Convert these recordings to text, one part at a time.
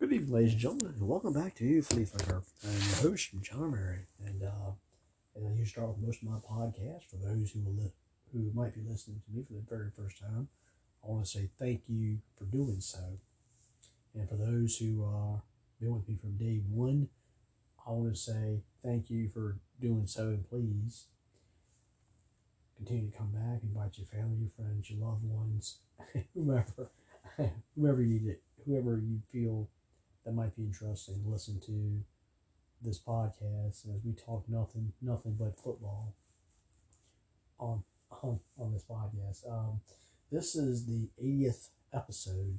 Good evening, ladies and gentlemen, and welcome back to you, Flea Flicker. I'm your host, John Omary, and uh, as I usually start with most of my podcasts, for those who will li- who might be listening to me for the very first time, I want to say thank you for doing so. And for those who are been with me from day one, I want to say thank you for doing so, and please continue to come back, invite your family, your friends, your loved ones, whomever, whoever you it, whoever you feel that might be interesting to listen to this podcast as we talk nothing nothing but football on on, on this podcast. Um, this is the 80th episode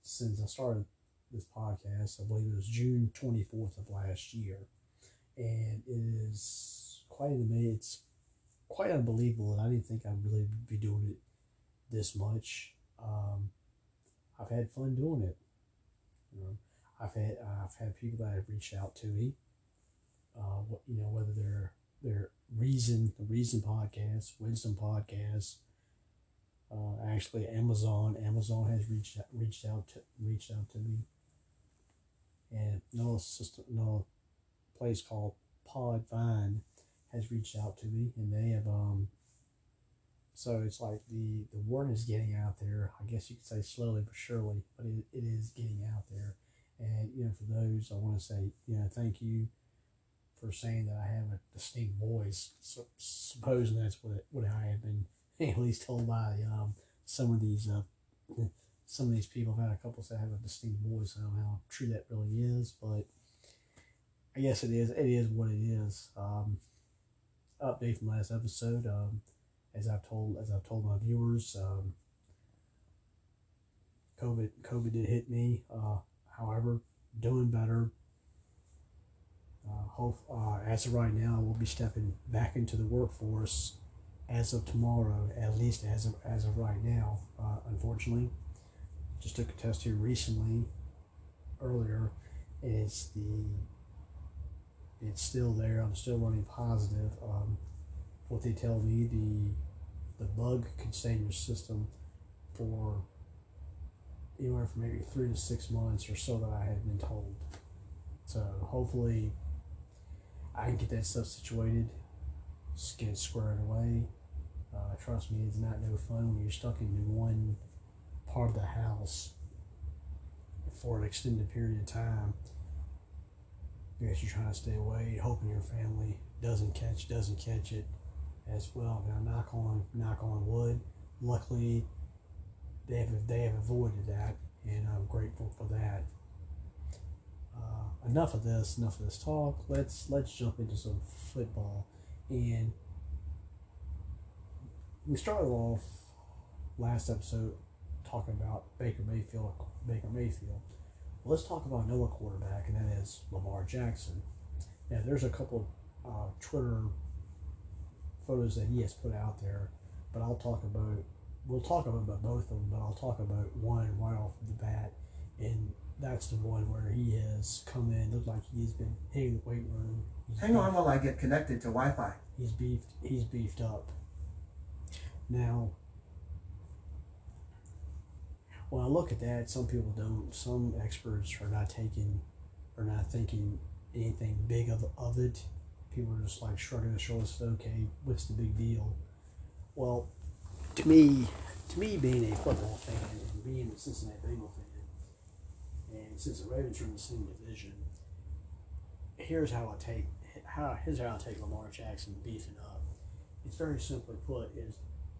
since I started this podcast. I believe it was June 24th of last year, and it is quite amazing. It's quite unbelievable, and I didn't think I'd really be doing it this much. Um, I've had fun doing it. You know, I've had I've had people that have reached out to me. Uh, what you know, whether they're they're reason the reason podcast, wisdom podcast. Uh, actually, Amazon Amazon has reached out, reached out to reached out to me, and no system no place called Podvine has reached out to me, and they have um. So it's like the the word is getting out there. I guess you could say slowly but surely, but it, it is getting out there and you know, for those, I want to say, you know, thank you for saying that I have a distinct voice. So, supposing that's what what I have been at least told by um, some of these uh, some of these people. I've had a couple say I have a distinct voice. I don't know how true that really is, but I guess it is. It is what it is. Um, update from last episode. Um, as I've told as I've told my viewers, um, COVID COVID did hit me. Uh, However, doing better. Uh, hope, uh, as of right now, we'll be stepping back into the workforce as of tomorrow, at least as of, as of right now. Uh, unfortunately, just took a test here recently, earlier. It's the it's still there. I'm still running positive. Um, what they tell me, the the bug can stay in your system for anywhere from maybe three to six months or so that I had been told. So hopefully I can get that stuff situated, get squared away. Uh, trust me, it's not no fun when you're stuck in one part of the house for an extended period of time. Because you're trying to stay away, hoping your family doesn't catch doesn't catch it as well. Now knock on knock on wood. Luckily they have they have avoided that, and I'm grateful for that. Uh, enough of this, enough of this talk. Let's let's jump into some football, and we started off last episode talking about Baker Mayfield. Baker Mayfield. Well, let's talk about another quarterback, and that is Lamar Jackson. Now, there's a couple uh, Twitter photos that he has put out there, but I'll talk about we'll talk about both of them, but I'll talk about one right off the bat, and that's the one where he has come in, looked like he's been hitting the weight room. He's Hang on while I get connected to Wi-Fi. He's beefed. He's beefed up. Now, when I look at that, some people don't. Some experts are not taking, are not thinking anything big of of it. People are just like shrugging their shoulders. Okay, what's the big deal? Well, to me, to me, being a football fan and being a Cincinnati Bengal fan, and since the Ravens are in the same division, here's how I take how here's how I take Lamar Jackson beefing up. It's very simply put: is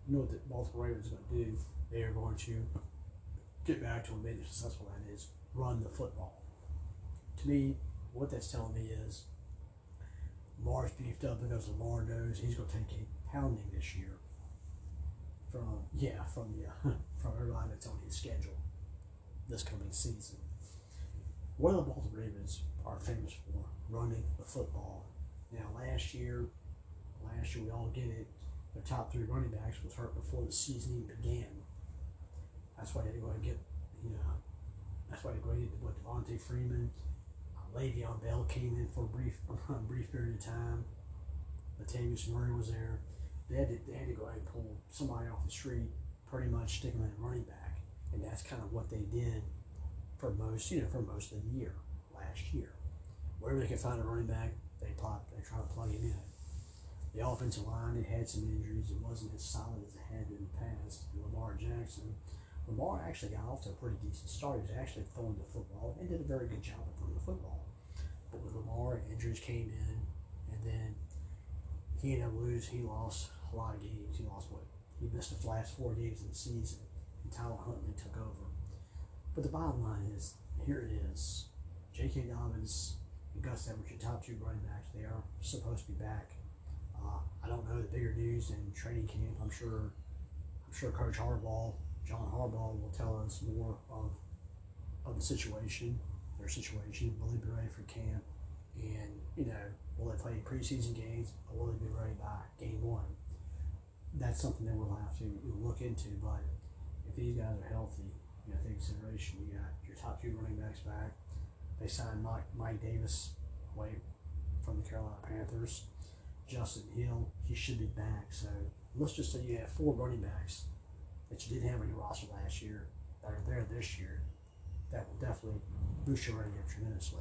you know what the Baltimore Ravens are going to do? They are going to get back to what made them successful, and is run the football. To me, what that's telling me is Lamar's beefed up because Lamar knows he's going to take a pounding this year from yeah from yeah from everybody that's on his schedule this coming season. What the Baltimore Ravens are famous for running the football. Now last year, last year we all get it. Their top three running backs was hurt before the season even began. That's why they to go and get you know. That's why they go and get Devonta Freeman. Uh, Le'Veon Bell came in for a brief a brief period of time. Latavius Murray was there they had to, they had to go ahead and pull somebody off the street, pretty much stick them in a running back, and that's kind of what they did for most, you know, for most of the year last year. Wherever they could find a running back, they plot, they try to plug him in. The offensive line, it had some injuries. It wasn't as solid as it had been in the past. Lamar Jackson, Lamar actually got off to a pretty decent start. He was actually throwing the football and did a very good job of throwing the football. But with Lamar, injuries came in, and then he ended up losing. He lost a lot of games. He lost what? He missed the last four games of the season, and Tyler Huntley took over. But the bottom line is, here it is. J.K. Dobbins and Gus Edwards, your top two running backs, they are supposed to be back. Uh, I don't know the bigger news in training camp. I'm sure, I'm sure Coach Harbaugh, John Harbaugh, will tell us more of of the situation, their situation. Will they be ready for camp? And you know, will they play preseason games, or will they be ready by game one? That's something that we'll have to look into. But if these guys are healthy, you know, take consideration. You got your top two running backs back. They signed Mike, Mike Davis away from the Carolina Panthers. Justice Hill, he should be back. So let's just say you have four running backs that you didn't have on your roster last year that are there this year. That will definitely boost your running game tremendously.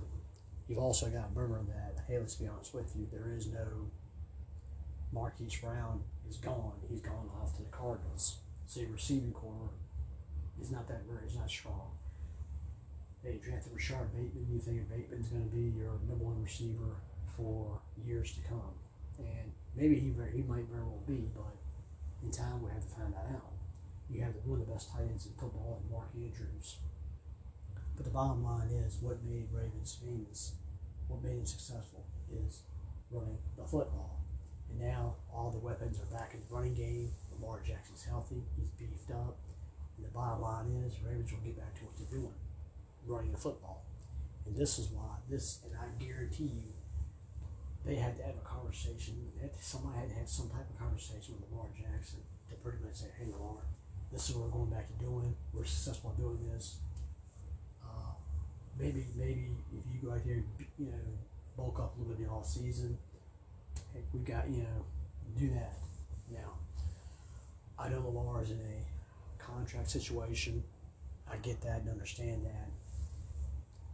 You've also got to remember that, hey, let's be honest with you, there is no Marquise Brown is gone. He's gone off to the Cardinals. So your receiving corps is not that very, is not strong. They drafted Rashod Bateman. You think Bateman's going to be your number one receiver for years to come, and maybe he he might very well be, but in time we have to find that out. You have one of the best tight ends in football, in Mark Andrews. But the bottom line is, what made Ravens famous, what made him successful, is running the football. And now all the weapons are back in the running game. Lamar Jackson's healthy. He's beefed up. And the bottom line is, Ravens will get back to what they're doing, running the football. And this is why this, and I guarantee you, they had to have a conversation. Somebody had to have some type of conversation with Lamar Jackson to pretty much say, "Hey, Lamar, this is what we're going back to doing. We're successful at doing this. Uh, maybe, maybe if you go out there, you know, bulk up a little bit in the off season, hey, we got you know, do that. Now, I know Lamar is in a contract situation. I get that and understand that.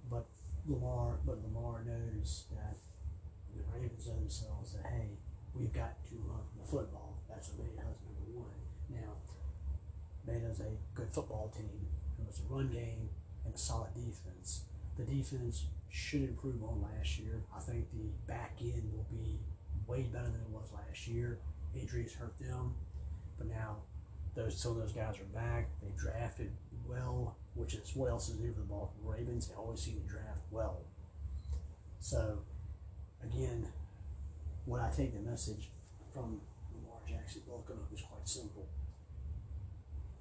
But Lamar, but Lamar knows that the Ravens themselves that hey, we've got to run the football. That's what made us number one. Now, made us a good football team. It was a run game and a solid defense. The defense should improve on last year. I think the back end will be way better than it was last year. Injuries hurt them, but now those some of those guys are back. They drafted well, which is what else is new for the Baltimore Ravens. They always seem to draft well. So, again, what I take the message from Lamar Jackson welcome up is quite simple.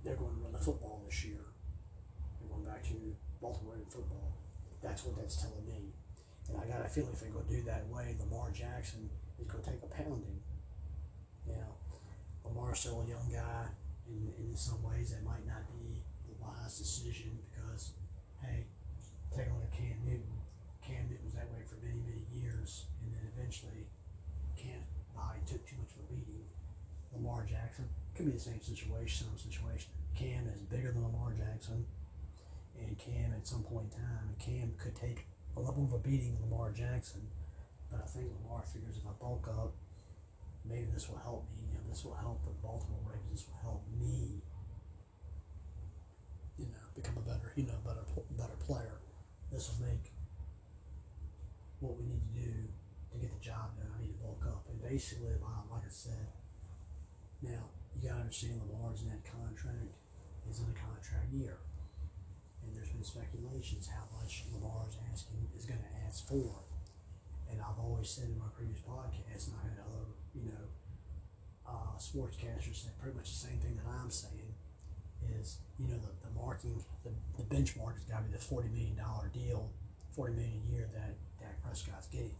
They're going to run the football this year. They're going back to Baltimore Raven football. That's what that's telling me. And I got a feeling if they go do that way, Lamar Jackson is going to take a pounding. Now, Lamar's still a young guy. In, in some ways, that might not be the wise decision because, hey, take a look at Cam Newton. Cam Newton was that way for many, many years, and then eventually, Cam's body took too much of a beating. Lamar Jackson could be the same situation, some situation. Cam is bigger than Lamar Jackson, and Cam at some point in time, Cam could take a level of a beating Lamar Jackson. But I think Lamar figures if I bulk up, maybe this will help me. Know, this will help the Baltimore Ravens. This will help me. You know, become a better, you know, better, better player. This will make what we need to do to get the job done. I need to bulk up. And basically, like I said, now you gotta understand Lamar's net contract is in a contract year. And there's been speculations how much Lamar is asking is gonna ask for. And I've always said in my previous podcast, and I had other, you know, uh, sportscasters say pretty much the same thing that I'm saying is, you know, the, the marking, the, the benchmark has got to be the $40 million deal, 40 million a year that Dak Prescott's getting.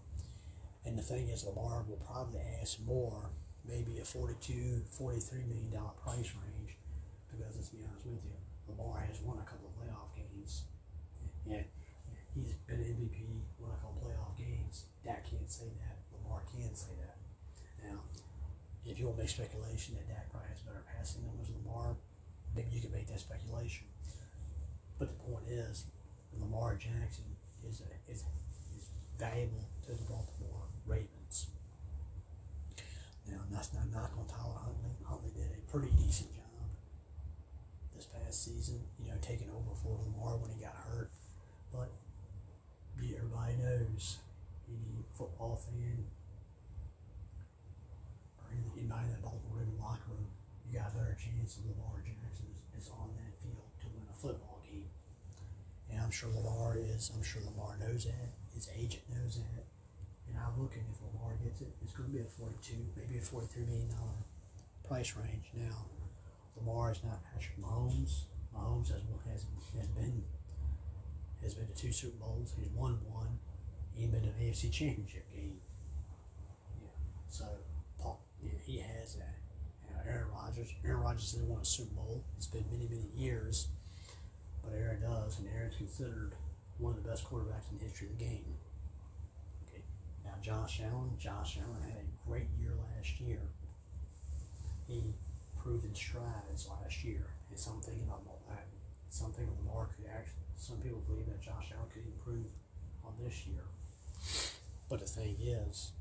And the thing is, Lamar will probably ask more, maybe a 42, 43 million dollar price range, because let's be honest with you, Lamar has won a couple of playoff games. Yeah, he's been MVP, won a couple. Dak can't say that. Lamar can say that. Now, if you want to make speculation that Dak probably has better passing numbers than Lamar, maybe you can make that speculation. But the point is, Lamar Jackson is a, is is valuable to the Baltimore Ravens. Now that's not knock on Tyler Huntley. Huntley did a pretty decent job this past season. You know, taking over for Lamar when he got hurt, but everybody knows any football fan or anybody in that Baltimore Ravens locker room, you got a better chance of Lamar Jackson is, is on that field to win a football game. And I'm sure Lamar is. I'm sure Lamar knows that. His agent knows that. And I'm looking if Lamar gets it, it's going to be a 42, maybe a 43 million dollar price range. Now, Lamar is not Patrick Mahomes. Mahomes has has has been has been to two Super Bowls. He's won one. Been to an AFC Championship game. Yeah. So Paul, yeah, he has that. Aaron Rodgers. Aaron Rodgers didn't win a Super Bowl. It's been many, many years, but Aaron does, and Aaron's considered one of the best quarterbacks in the history of the game. Okay. Now Josh Allen. Josh Allen had a great year last year. He proved in strides last year, and so I'm thinking about that. Something Lamar could actually some people believe that Josh Allen could improve on this year. But the thing is,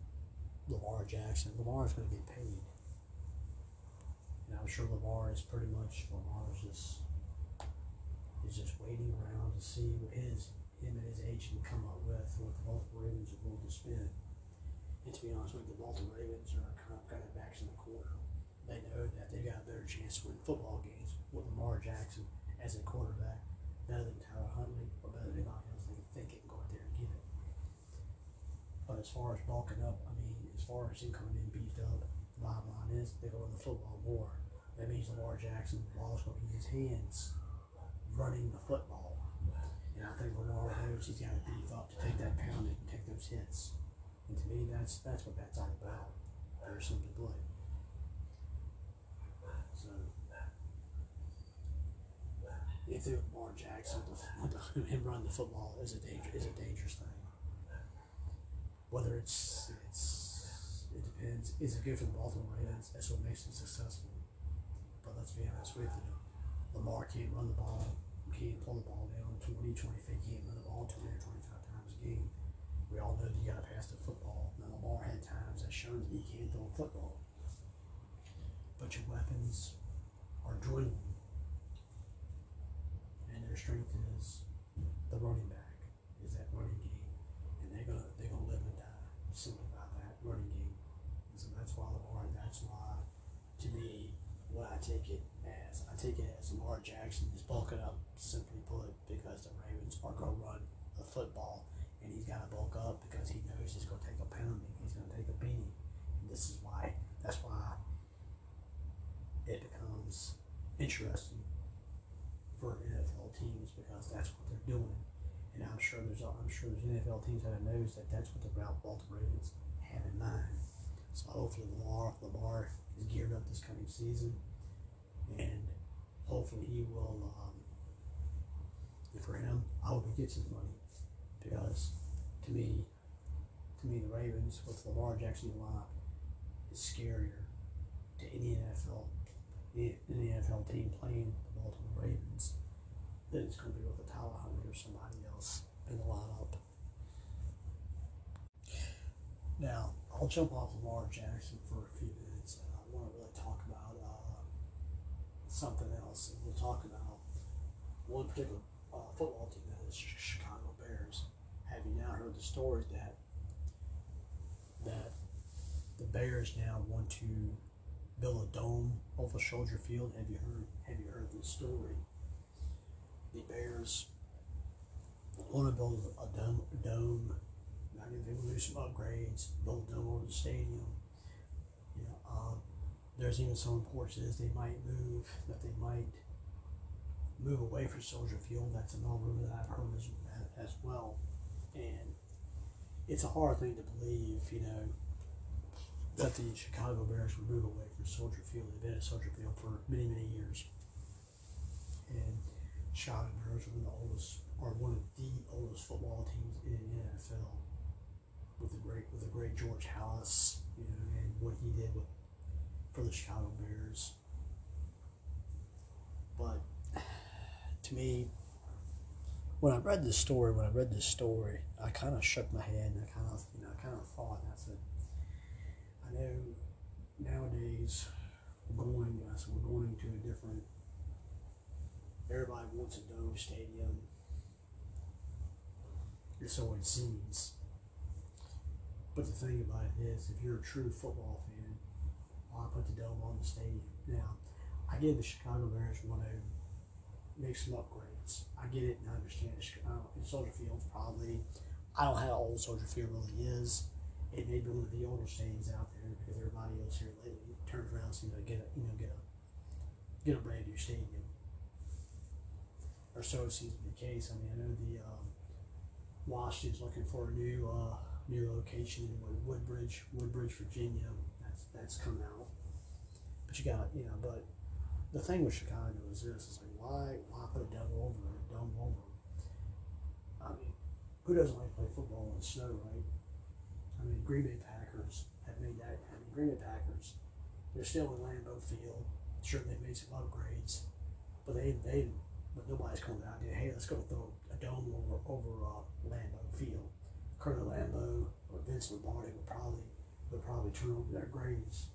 Lamar Jackson, Lamar is going to get paid. And I'm sure Lamar is pretty much Lamar is just is just waiting around to see what his him and his agent come up with what the Baltimore Ravens are willing to spend. And to be honest with you, the Baltimore Ravens are kind of kind of backs in the corner. They know that they got a better chance to win football games with Lamar Jackson as a quarterback better than Tyler Huntley or better than anybody else they can think it and go out there and get it. But as far as bulking up, I mean, as far as him coming in beefed up, the bottom line is they go in the football more. That means Lamar Jackson, the ball's going to be his hands running the football. And I think Lamar knows he's got to beef up to take that pounding and take those hits. And to me, that's that's what that's all about. Very simply put. So if they Lamar Jackson him run the football is a danger is a dangerous thing. Whether it's it's it depends. Is it good for the Baltimore Ravens? That's what makes them successful. But let's be honest with you. Lamar can't run the ball. Can't pull the ball down 20, 20 feet. Can't run the ball 20 or 25 times a game. We all know that you got to pass the football. Now, Lamar had times that shown that he can't throw a football. But your weapons are dwindling and their strength is the running back, is that running game, and they're gonna they're gonna live and die simply by that running game. And so that's why Lamar. That's why, to me, what I take it as, I take it as Lamar Jackson is bulking up, simply put, because the Ravens are gonna run the football, and he's got to bulk up because he knows he's gonna take a pounding, he's gonna take a beating. And this is why. That's why it becomes interesting for NFL teams because that's what they're doing. And I'm sure there's I'm sure there's NFL teams that knows that that's what the Baltimore Ravens have in mind. So hopefully Lamar Lamar is geared up this coming season, and hopefully he will. Um, for him, I hope he gets his money because to me, to me the Ravens with Lamar Jackson line is scarier to any NFL any NFL team playing the Baltimore Ravens, than it's going to be with a Tyler or somebody else in the lineup. Now, I'll jump off Lamar Jackson for a few minutes. And I want to really talk about uh, something else. And we'll talk about one particular uh, football team that is Chicago Bears. Have you now heard the story that that the Bears now want to build a dome over Soldier Field. Have you heard? Have you heard the story? The Bears want to build a dome. A dome. They're to do some upgrades. Build a dome over the stadium. You know, um, there's even some reports that they might move. That they might move away from Soldier Field. That's another rumor that I've heard as, as well. And it's a hard thing to believe, you know, that the Chicago Bears would move away from Soldier Field. They've been at Soldier Field for many, many years. And Chicago Bears are one of the oldest, are one of the oldest football teams in the NFL. With the great, with the great George Halas, you know, and what he did with for the Chicago Bears. But to me, when I read this story, when I read this story, I kind of shook my head and I kind of, you know, I kind of thought, and I said, I know nowadays we're going, I said, we're going to a different, everybody wants a dome stadium. Or so it seems. But the thing about it is, if you're a true football fan, why put the dome on the stadium? Now, I get the Chicago Bears want to make some upgrades. I get it and I understand it. Uh, Soldier Field's probably, I don't know how old Soldier Field really is. It may be one of the older stadiums out there because everybody else here lately turns around and seems to get a, you know, get a, get a brand new stadium. Or so it seems to be the case. I mean, I know the um, Washington's looking for a new uh, new location in Woodbridge, Woodbridge, Virginia. That's come out. But you got you know, but the thing with Chicago is this: is like why why put a dome over a dome over? I mean, who doesn't like to play football in snow, right? I mean, Green Bay Packers have made that. I mean, Green Bay Packers, they're still in Lambeau Field. Sure, they've made some upgrades, but they they but nobody's coming out there. Hey, let's go throw a dome over over uh, Lambeau Field. Curly Lambeau or Vince Lombardi would probably would probably turn over their graves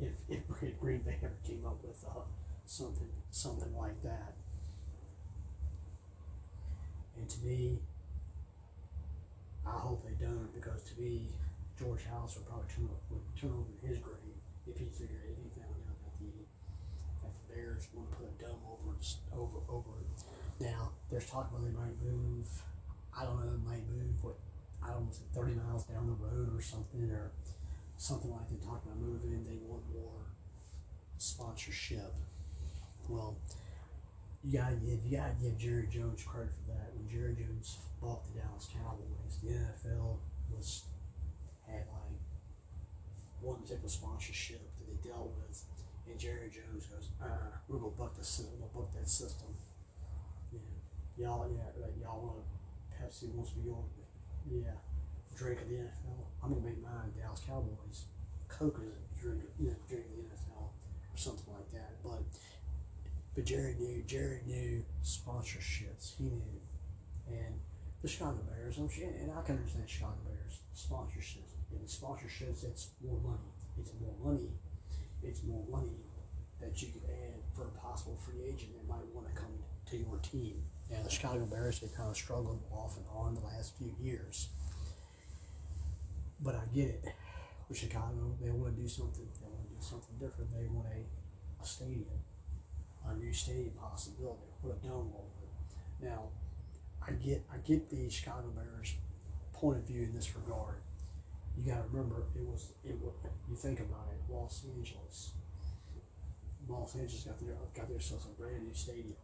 if if Green Bay ever came up with uh, something something like that. And to me, I hope they don't because to me, George Halas would probably turn would turn over his grave if he figured he found out that the that the Bears want to put a dome over over over it. Now there's talk about they might move. I don't know, they might move what I don't know, 30 miles down the road or something, or something like they talk about moving. They want more sponsorship. Well, you gotta give you gotta give Jerry Jones credit for that. When Jerry Jones bought the Dallas Cowboys, the NFL was had like one type of sponsorship that they dealt with, and Jerry Jones goes, uh, "We're gonna buck the system. We'll buck that system." Yeah, y'all, yeah, like y'all want Pepsi wants to be on yeah, drink of the NFL. I'm gonna make mine Dallas Cowboys. Coke is a drink, you know, drink of the NFL or something like that. But but Jerry knew Jerry knew sponsorships. He knew, and the Chicago Bears. I'm sure, and I can understand Chicago Bears sponsorships. And sponsorships, it's more money. It's more money. It's more money that you could add for a possible free agent that might want to come to your team. And the Chicago Bears have kind of struggled off and on the last few years. But I get it. With Chicago, they want to do something. They want to do something different. They want a, a stadium, a new stadium possibility, put a dome over. Now, I get I get the Chicago Bears point of view in this regard. You got to remember, it was it. Was, you think about it, Los Angeles. Los Angeles got their got themselves a brand new stadium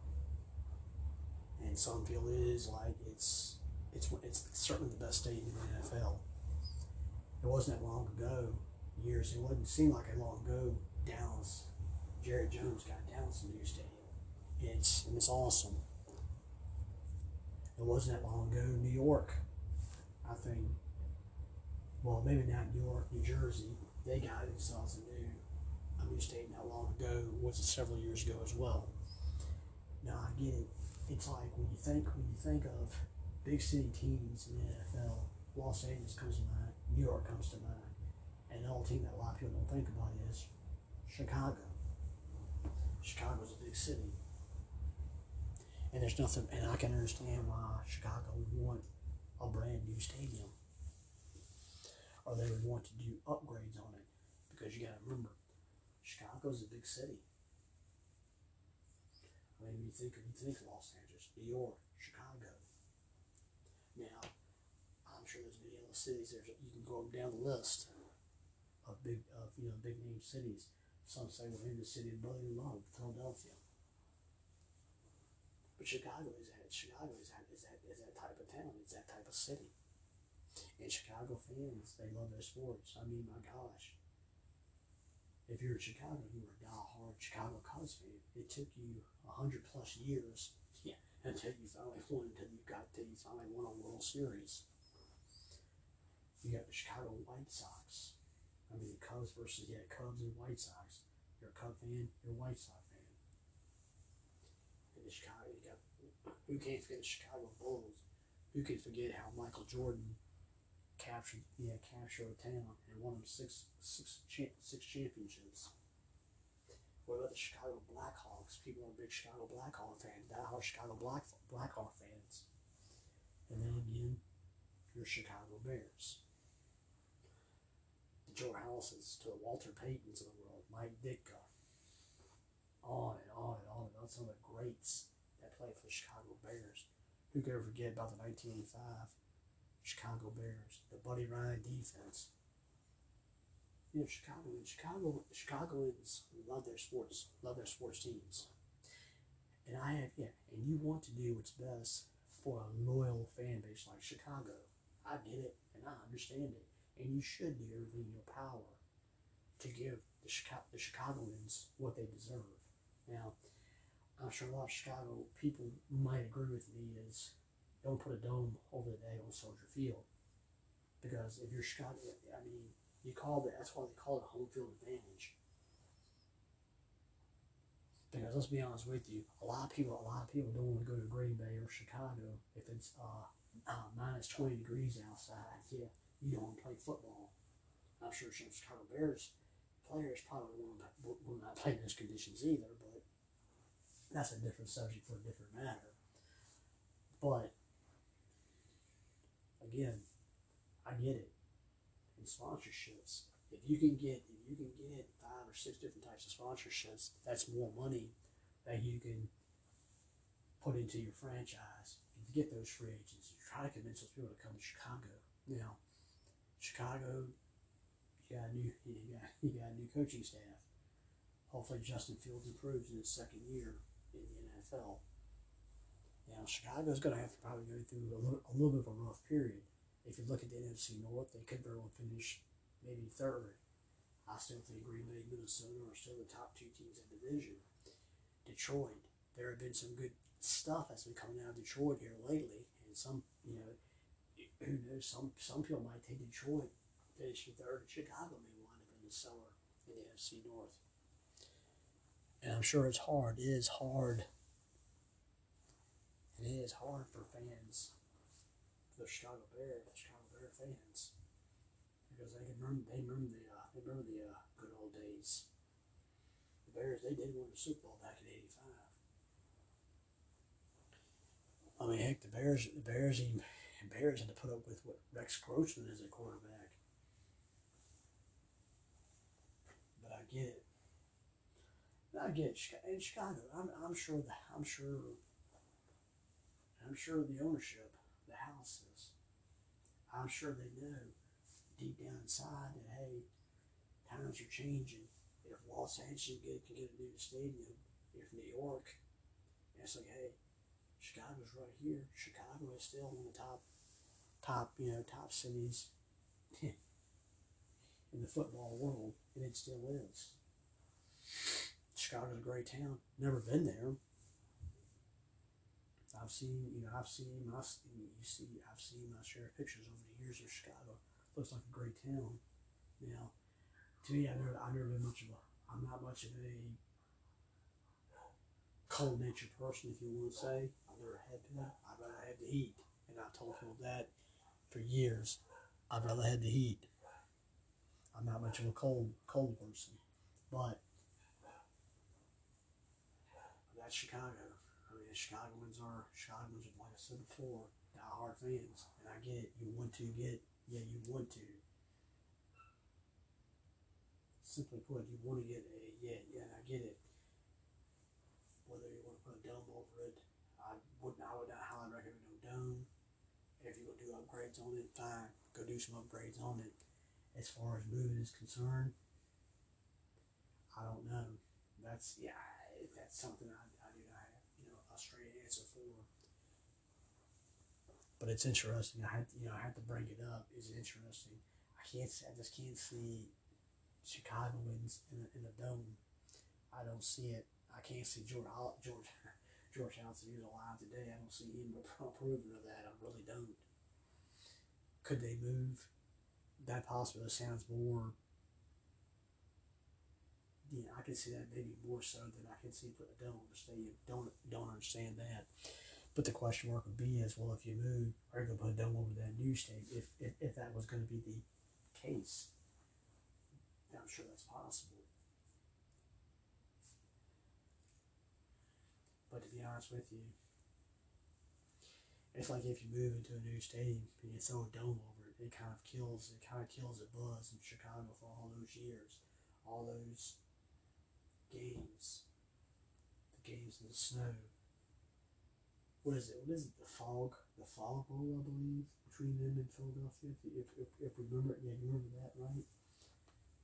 and some feel it is like it's it's it's certainly the best stadium in the NFL. It wasn't that long ago, years. It wouldn't seem like a long ago. Dallas, Jerry Jones got Dallas a new stadium. It's and it's awesome. It wasn't that long ago. New York, I think. Well, maybe not New York, New Jersey. They got themselves a new a new stadium not long ago. Was it several years ago as well? Now I get it it's like when you think when you think of big city teams in the NFL, Los Angeles comes to mind, New York comes to mind, and the only team that a lot of people don't think about is Chicago. Chicago's a big city, and there's nothing, and I can understand why Chicago would want a brand new stadium, or they would want to do upgrades on it, because you got to remember, Chicago's a big city. I mean, you think you think Los Angeles, New York, Chicago. Now, sure there's many other cities. There's you can go down the list of big of you know big name cities. Some say we're in the city of brotherly love, Philadelphia. But Chicago is that Chicago is that is that is that type of town. It's that type of city. And Chicago fans, they love their sports. I mean, my gosh. If you're in Chicago, you were a die-hard Chicago Cubs fan. It took you hundred plus years. Yeah, until you finally won, until you got to you finally won a World Series. You got the Chicago White Sox. I mean, Cubs versus yeah, Cubs and White Sox. You're a Cub fan, you're a White Sox fan. In Chicago, you got Who can't forget the Chicago Bulls? Who can forget how Michael Jordan captured yeah captured a town and won them six six cha- six championships? What about the Chicago Blackhawks? People are big Chicago Blackhawk fans, diehard Chicago Black Blackhawk fans. And then again, your Chicago Bears. The George Halases to Walter Paytons of the world, Mike Ditka. On and on and on and on. Some of the greats that played for the Chicago Bears. Who could ever forget about the 1985 Chicago Bears, the Buddy Ryan defense? You know, Chicago, Chicago, Chicagoans love their sports, love their sports teams. And I have, yeah, and you want to do what's best for a loyal fan base like Chicago. I get it, and I understand it. And you should do everything in your power to give the, Chicago, the Chicagoans what they deserve. Now, I'm sure a lot of Chicago people might agree with me is don't put a dome over the day on Soldier Field. Because if you're Chicago, I mean, you call it, that's why they call it home field advantage. Because let's be honest with you, a lot of people, a lot of people don't want to go to Green Bay or Chicago if it's uh, uh, minus twenty degrees outside. Yeah, you don't play football. I'm sure some Chicago Bears players probably will not, play in those conditions either, but that's a different subject for a different matter. But again, I get it. In sponsorships, if you can get if you can get five or six different types of sponsorships, that's more money that you can put into your franchise. You get those free agents, you try to convince those people to come to Chicago. Now, Chicago, you got a new you got, you got a new coaching staff. Hopefully, Justin Fields improves in his second year in the NFL. Now, Chicago's going to have to probably go through a little, a little bit of a rough period. If you look at the NFC North, they could very well finish maybe third. I still think Green Bay, Minnesota are still the top two teams in the division. Detroit, there have been some good stuff that's been coming out of Detroit here lately, and some, you know, who knows? Some some people might take Detroit finishing third, and Chicago may wind up in the cellar in the NFC North. And I'm sure it's hard. It is hard. It is hard for fans, the Chicago Bears, the Chicago Bear fans, because they can remember they remember the uh, they remember the uh, good old days. The Bears they did win the Super Bowl back in '85. I mean, heck, the Bears the Bears even the had to put up with what Rex Grossman is a quarterback. But I get it. I get it. In Chicago, I'm, I'm sure that I'm sure I'm sure the ownership, the Halases, I'm sure they know deep down inside that hey, times are changing. If Los Angeles can get a new stadium, if New York, it's like hey, Chicago's right here. Chicago is still one of the top, top you know top cities in the football world, and it still is. Chicago's a great town. Never been there. I've seen, you know, I've seen my, you see, I've seen my share of pictures over the years of Chicago. Looks like a great town. Now, to me, I've never, I've never been much of a, I'm not much of a cold natured person, if you want to say. I've never had that. I'd rather have the heat, and I've told people that for years. I'd rather have the heat. I'm not much of a cold, cold person, but that's Chicago. I mean, Chicagoans are Chicagoans are like I said before, diehard fans, and I get it. You want to get, yeah, you want to. Simply put, you want to get a yeah, yeah, I get it. Whether you want to put a dome over it, I wouldn't. I would not highly recommend no dome. If you're gonna do upgrades on it, fine, go do some upgrades on it. As far as moving is concerned, I don't know. That's yeah, that's something I, I do not have, you know, a straight answer for. But it's interesting. I had, to, you know, I had to bring it up. It's interesting. I can't. I just can't see Chicagoans in a, in a dome. I don't see it. I can't see George George George. He was alive today. I don't see him approving of that. I really don't. Could they move? That possibly sounds more yeah, I can see that maybe more so than I can see dome on the stadium. Don't don't understand that. But the question mark would be is, well, if you move, are you going to put a dome over that new stadium? If, if, if that was going to be the case, I'm sure that's possible. But to be honest with you, it's like if you move into a new stadium and you throw a dome over it, it kind of kills it kind of kills the buzz in Chicago for all those years, all those games, the games in the snow. What is it? What is it? The fog, the fog bowl, I believe, between them and Philadelphia. If, if, if, remember, yeah, you remember that, right?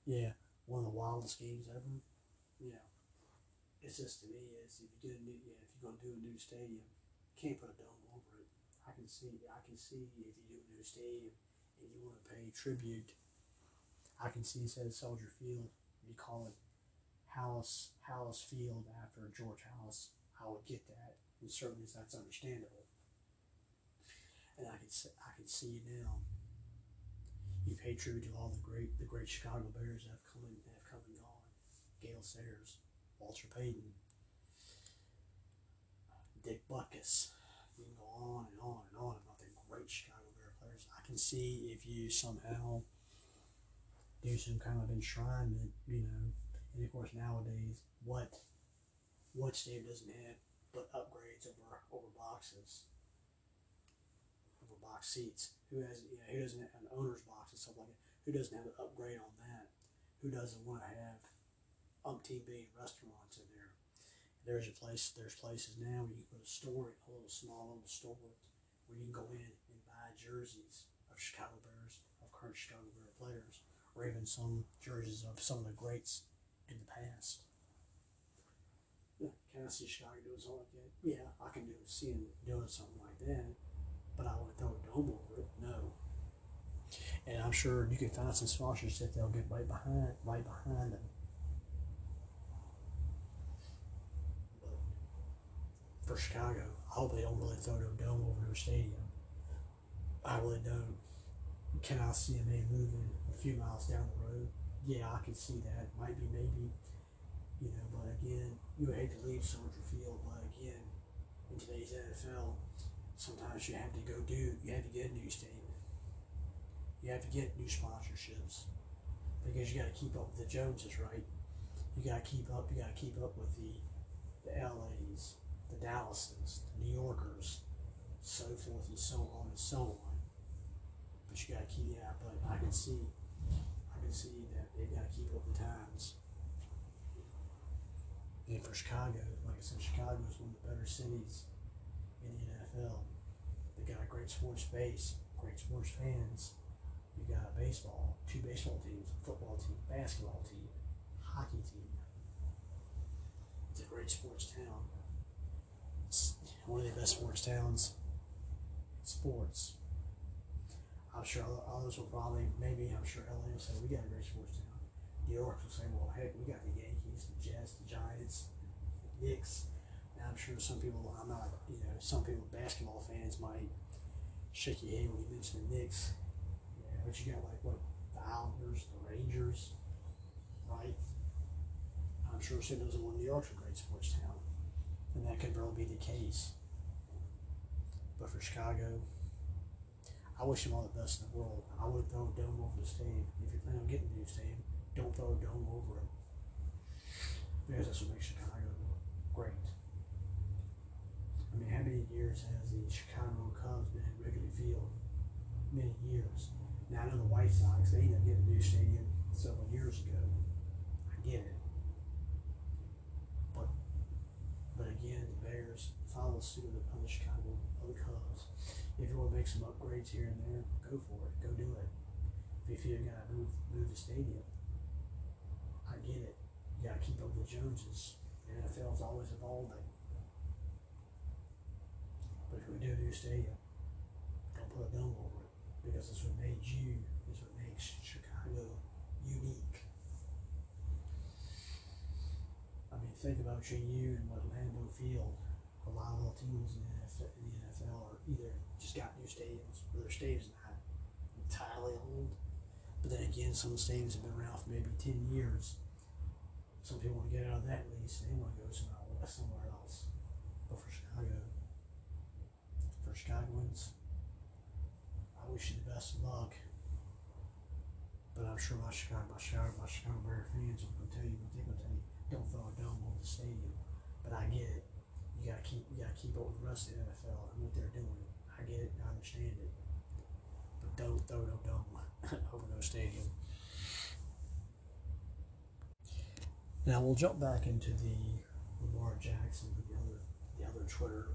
Yeah, one of the wildest games ever. Yeah, it's just to me is if you get a new, yeah, if you're gonna do a new stadium, you can't put a dome over it. I can see, I can see if you do a new stadium and you want to pay tribute. I can see instead of Soldier Field, you call it Halas Halas Field after George Halas. I would get that, and certainly that's understandable. And I can see, I can see now. You pay tribute to all the great the great Chicago Bears that have come and have come and gone. Gale Sayers, Walter Payton, Dick Butkus. You can go on and on and on about the great Chicago Bear players. I can see if you somehow do some kind of enshrinement, you know, and of course nowadays, what what stadium doesn't have but upgrades over over boxes, over box seats? Who has you know who doesn't have an owner's box and stuff like that? Who doesn't have an upgrade on that? Who doesn't want to have umpteen restaurants in there? There's a place. There's places now where you can put a store, in, a little small little store, where you can go in and buy jerseys of Chicago Bears, of current Chicago Bear players, or even some jerseys of some of the greats in the past. Can I see Chicago doing something like that? Yeah, I can do see him doing something like that, but I would throw a dome over it. No. And I'm sure you can find some sponsors that they'll get right behind, right behind them. But for Chicago, I hope they don't really throw no dome over their stadium. I really don't. Can I see them moving a few miles down the road? Yeah, I can see that. Might be maybe, you know, but again, you hate to leave Soldier Field, but again, in today's NFL, sometimes you have to go do, you have to get a new stadium. You have to get new sponsorships because you got to keep up with the Joneses, right? You got to keep up. You got to keep up with the the LA's, the Dallases, the New Yorkers, so forth and so on and so on. But you got to keep yeah. But I can see, I can see that they've got to keep up with times. And for Chicago, like I said, Chicago is one of the better cities in the NFL. They got a great sports base, great sports fans. You got baseball, two baseball teams, a football team, basketball team, hockey team. It's a great sports town. One of the best sports towns. Sports. I'm sure others will probably, maybe I'm sure LA will say we got a great sports town. New York will say, well, heck, we got the Yankees, the Jets, the Giants, the Knicks. Now I'm sure some people, I'm not, you know, some people basketball fans might shake your head when you mention the Knicks. Yeah, but you got like what the Islanders, the Rangers, right? I'm sure some doesn't want New York's a great sports town, and that could really be the case. But for Chicago, I wish them all the best in the world. I wouldn't throw a dome over the stadium. If you plan on getting a new stadium, don't throw a dome over it. Because that's what makes Chicago great. I mean, how many years has the Chicago Cubs been at Wrigley Field? Many years. Now, I know the White Sox, they ended up getting a new stadium several years ago. I get it. But, but again, the Bears follow suit of the, the Chicago, of the Cubs. If you want to make some upgrades here and there, go for it. Go do it. If you feel you gotta move, move the stadium, I get it. You gotta keep up with the Joneses. The NFL's always evolving. But if we do a new stadium, don't put a dome over it because it's what made you, it's what makes Chicago unique. I mean, think about JU and what Lambeau Field, a lot of little teams in the NFL, the are either just got new stadiums or their stadiums not entirely old. But then again, some stadiums have been around for maybe 10 years. Some people want to get out of that lease, they want to go somewhere, somewhere else. But for Chicago, for Chicagoans. I wish you the best of luck. But I'm sure my Chicago, my Chicago, my Chicago Bear fans will tell you what they're going to tell you. Don't throw a dome on the stadium. But I get it. You got to keep, you got to keep up with the rest of the NFL and what they're doing. I get it. I understand it. But don't throw no dome over no stadium. Now we'll jump back into the Lamar Jackson, the other, the other Twitter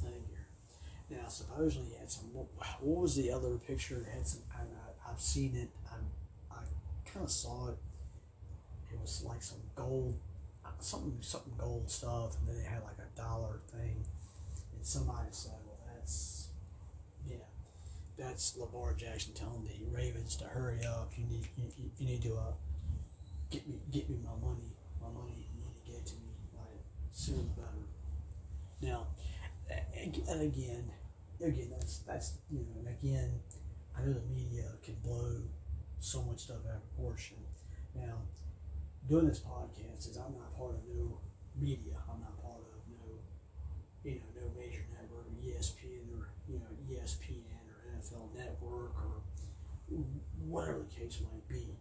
thing here. Now, supposedly he had some. What was the other picture? It had some. I, I've seen it. I, I kind of saw it. Was like some gold, something, something gold stuff, and then it had like a dollar thing. And somebody said, "Well, that's, yeah, that's Lamar Jackson telling the Ravens to hurry up. You need, you, you need to uh, get me, get me my money, my money. You need to get to me like the better." Now, and again, again, that's that's you know, again, I know the media can blow so much stuff out of proportion. Now, doing this podcast is I'm not part of no media. I'm not part of no, you know, no major network or ESPN or you know ESPN or NFL Network or whatever the case might be.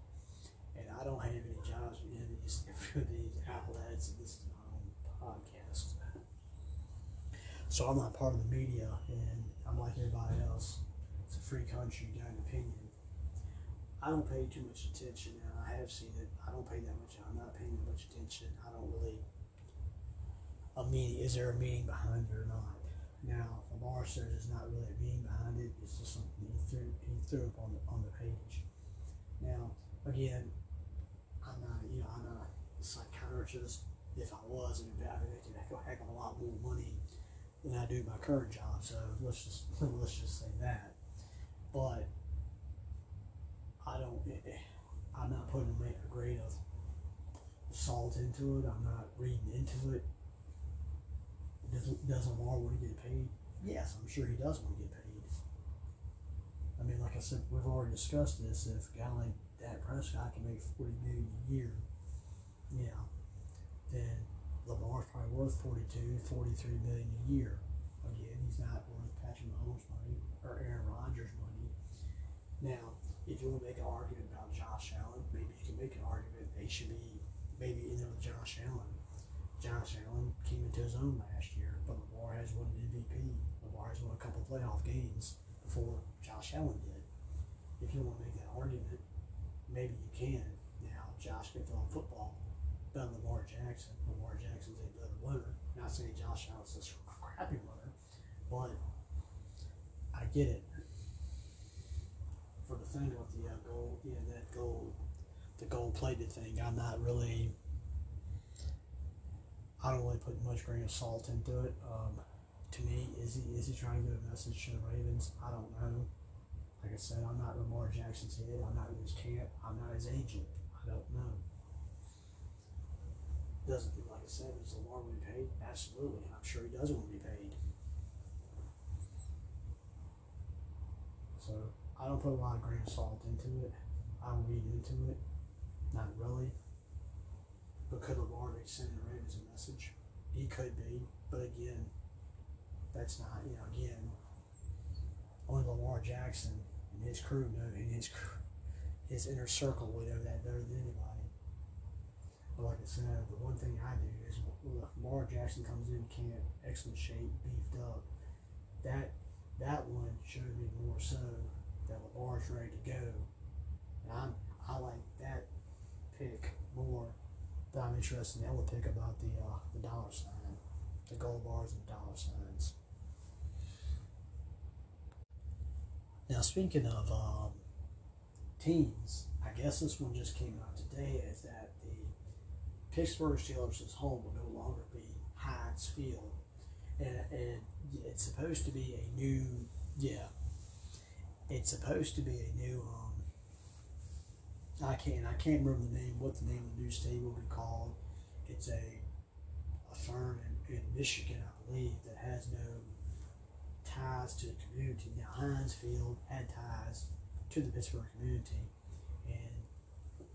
And I don't have any jobs in these, these outlets. This is my own podcast. So I'm not part of the media, and I'm like everybody else. It's a free country, got an opinion. I don't pay too much attention, I have seen it. I don't pay that much. I'm not paying that much attention. I don't really. A meaning? Is there a meaning behind it or not? Now, Lamar says there's not really a meaning behind it. It's just something he threw he threw up on the on the page. Now, again, I'm not you know I'm not a psychiatrist. If I was, I'd be making a heck of a lot more money than I do my current job. So let's just let's just say that. But I don't. Eh, eh, I'm not putting a grade of salt into it. I'm not reading into it. Doesn't does Lamar want to get paid? Yes, I'm sure he does want to get paid. I mean, like I said, we've already discussed this. If a guy like Dak Prescott can make forty million a year, yeah, then Lamar's probably worth 42, 43 million a year. Again, he's not worth Patrick Mahomes' money or Aaron Rodgers' money. Now, if you want to make an argument Josh Allen, maybe you can make an argument they should be maybe in there with Josh Allen. Josh Allen came into his own last year, but Lamar has won an MVP. Lamar has won a couple playoff games before Josh Allen did. If you want to make that argument, maybe you can. Now, Josh can throw football better than Lamar Jackson. Lamar Jackson's a better winner. Not saying Josh Allen's a crappy winner, but I get it. For the thing with the uh, the gold plated thing, I'm not really. I don't really put much grain of salt into it. Um, to me, is he is he trying to get a message to the Ravens? I don't know. Like I said, I'm not Lamar Jackson's head. I'm not in his camp. I'm not his agent. I don't know doesn't like I said, does Lamar want to be paid? Absolutely. I'm sure he does want to be paid. So I don't put a lot of grain of salt into it. I don't read into it. Not really. But could Lamar be sending the Ravens a message? He could be, but again, that's not you know again. Only Lamar Jackson and his crew know, and his his inner circle would know that better than anybody. But like I said, the one thing I do is Lamar Jackson comes in camp, excellent shape, beefed up. That that one showed me more so that Lamar's ready to go. And I'm I like that pick more that I'm interested in the other pick about the uh, the dollar sign, the gold bars and dollar signs. Now speaking of um, teams, I guess this one just came out today. Is that the Pittsburgh Steelers' home will no longer be Heinz Field, and, and it's supposed to be a new yeah. It's supposed to be a new um. I can't I can't remember the name what the name of the new stadium will be called. It's a a firm in, in Michigan, I believe, that has no ties to the community. Now Heinz Field had ties to the Pittsburgh community, and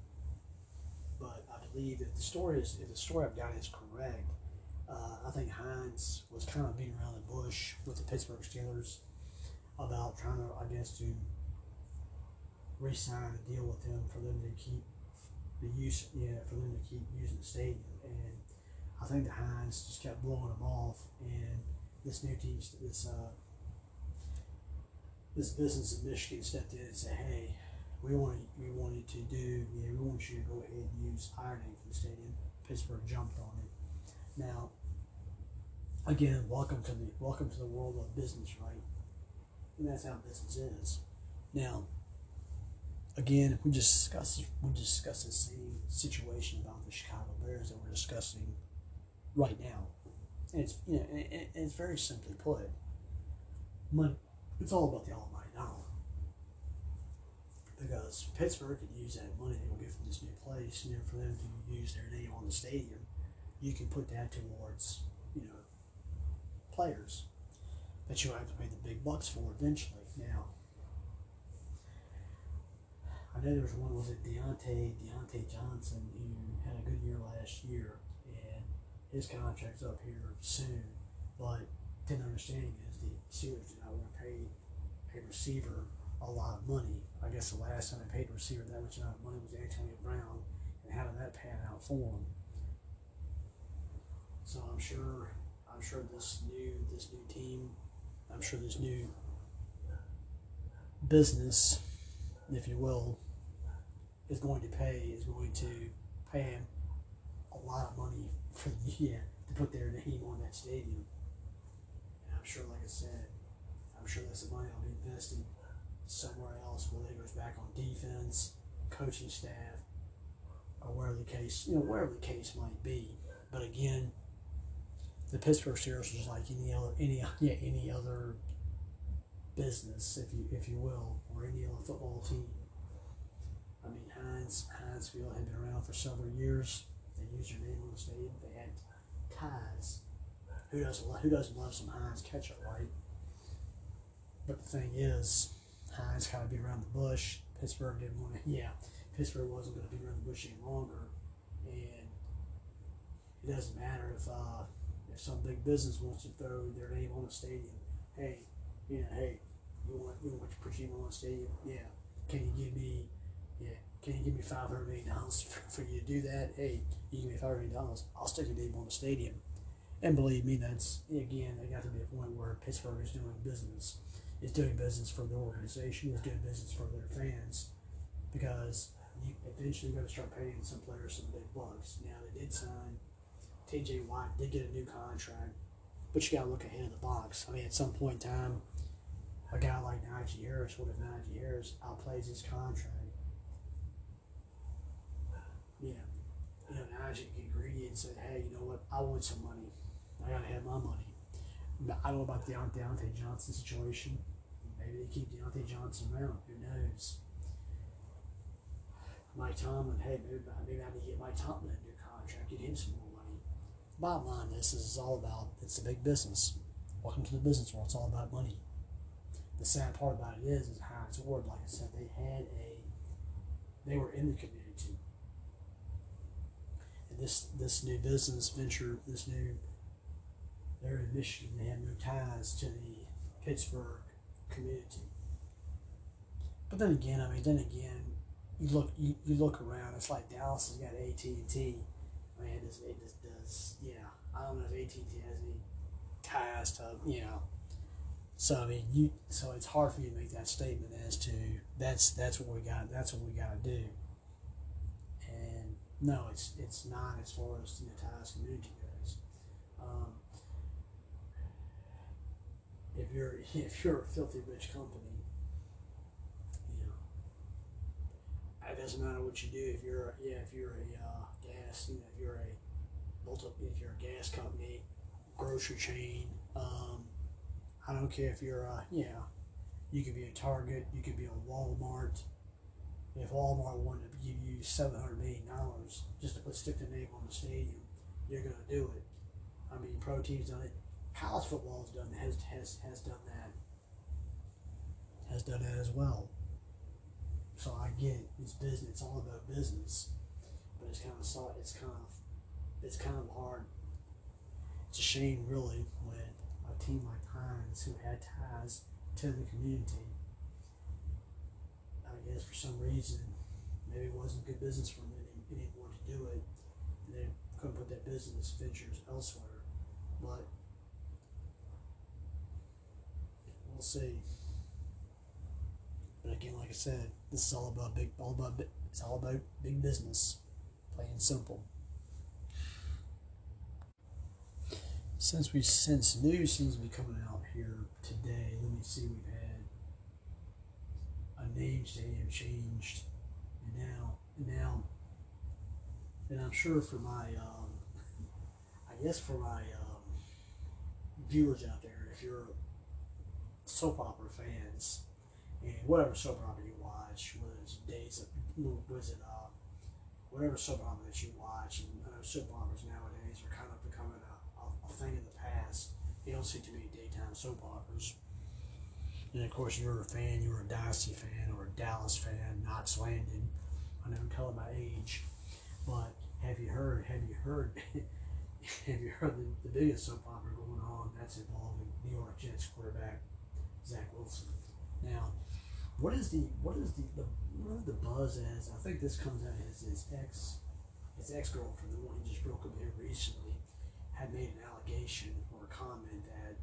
but I believe if the story is if the story I've got is correct, Uh, I think Heinz was kind of beating around the bush with the Pittsburgh Steelers about trying to, I guess, to re-sign a deal with them for them to keep the use, yeah, for them to keep using the stadium. And I think the Heinz just kept blowing them off, and this new team, this uh, this business in Michigan stepped in and said, "Hey, we want we wanted to do, yeah, we want you to go ahead and use ironing for the stadium." Pittsburgh jumped on it. Now, again, welcome to the welcome to the world of business, right? And that's how business is. Now, again, we just discussed we discussed the same situation about the Chicago Bears that we're discussing right now. And it's you know, and it- it's very simply put, money. It's all about the almighty dollar. Because Pittsburgh could use that money they will get from this new place, you know, for them to use their name on the stadium. You can put that towards, you know, players that you have to pay the big bucks for eventually. Now, I know there was one was it Diontae Diontae Johnson who had a good year last year, and his contract's up here soon. But the understanding is the Steelers do not want to pay a receiver a lot of money. I guess the last time they paid a receiver that much amount of money was Antonio Brown, and how did that pan out for him? So I'm sure, I'm sure this new this new team, I'm sure this new business, if you will, is going to pay is going to pay him a lot of money for the year to put their name on that stadium. And I'm sure, like I said, I'm sure that's the money I'll be invested somewhere else, whether it goes back on defense, coaching staff, or wherever the case you know wherever the case might be. But again, the Pittsburgh Steelers is like any other any yeah any other business, if you if you will, or any other football team. Heinz Hinesville had been around for several years. They used their name on the stadium. They had ties. Who doesn't who doesn't love some Heinz ketchup, right? But the thing is, Heinz kind of beat around the bush. Pittsburgh didn't want to. Yeah, Pittsburgh wasn't going to be around the bush any longer, and it doesn't matter if uh, if some big business wants to throw their name on a stadium. Hey, you know, hey, you want you want your name on stadium? Yeah. Can you give me? Yeah. Can you give me five hundred million dollars for, you to do that? Hey, you give me five hundred million dollars, I'll stick a name on the stadium. And believe me, that's again, it got to be a point where Pittsburgh is doing business. It's doing business for the organization. It's doing business for their fans, because you eventually going to start paying some players some big bucks. Now they did sign T.J. Watt, did get a new contract, but you got to look ahead of the box. I mean, at some point in time, a guy like Najee Harris, what if Najee Harris outplays his contract? Yeah, you know, Najee get greedy and said, "Hey, you know what? I want some money. I gotta have my money." I don't know about the Deont- Diontae Johnson situation. Maybe they keep Diontae Johnson around. Who knows? Mike Tomlin, hey, maybe, maybe I need to get Mike Tomlin a new contract, get him some more money. Bottom line, this is all about it's a big business. Welcome to the business world. It's all about money. The sad part about it is, is how it's Ward, like I said, they had a, they were in the community, and this this new business venture, this new, they're in Michigan. They have no ties to the Pittsburgh community. But then again, I mean, then again, you look you, you look around. It's like Dallas has got AT and T. I mean, it it does. Yeah, I don't know if AT and T has any ties to you know. So I mean, you so it's hard for you to make that statement as to that's that's what we got. That's what we got to do. No, it's it's not as far as the ties community goes. Um, if you're if you're a filthy rich company, you know, it doesn't matter what you do. If you're yeah, if you're a uh, gas, you know, if you're a multi, if you're a gas company, grocery chain, um, I don't care if you're a yeah, you could be a Target, you could be a Walmart. If Walmart wanted to give you seven hundred million dollars just to put stick the name on the stadium, you're gonna do it. I mean, pro teams done it. College football has done has has has done that. Has done that as well. So I get it. It's business. It's all about business, but it's kind of it's kind of it's kind of hard. it's a shame, really, when a team like Pines, who had ties to the community, guess for some reason, maybe it wasn't good business for them and they didn't want to do it, and they couldn't put that business ventures elsewhere. But we'll see. But again, like I said, this is all about big, all about it's all about big business, plain and simple. Since we since news seems to be coming out here today, let me see. We've had a name stadium changed, and now and now, and I'm sure for my, um, I guess for my um, viewers out there, if you're soap opera fans and whatever soap opera you watch, whether it's Days of was it uh, whatever soap opera that you watch, and uh, soap operas nowadays are kind of becoming a, a, a thing of the past. You don't see too many daytime soap operas. And of course, you're a fan, you're a Dynasty fan or a Dallas fan, Knots Landing. I know I'm telling my age, but have you heard? Have you heard? have you heard the, the biggest soap opera going on? That's involving New York Jets quarterback Zach Wilson. Now, what is the what is the, the what is the buzz as? I think this comes out as his ex his ex girlfriend, the one he just broke up with recently, had made an allegation or a comment that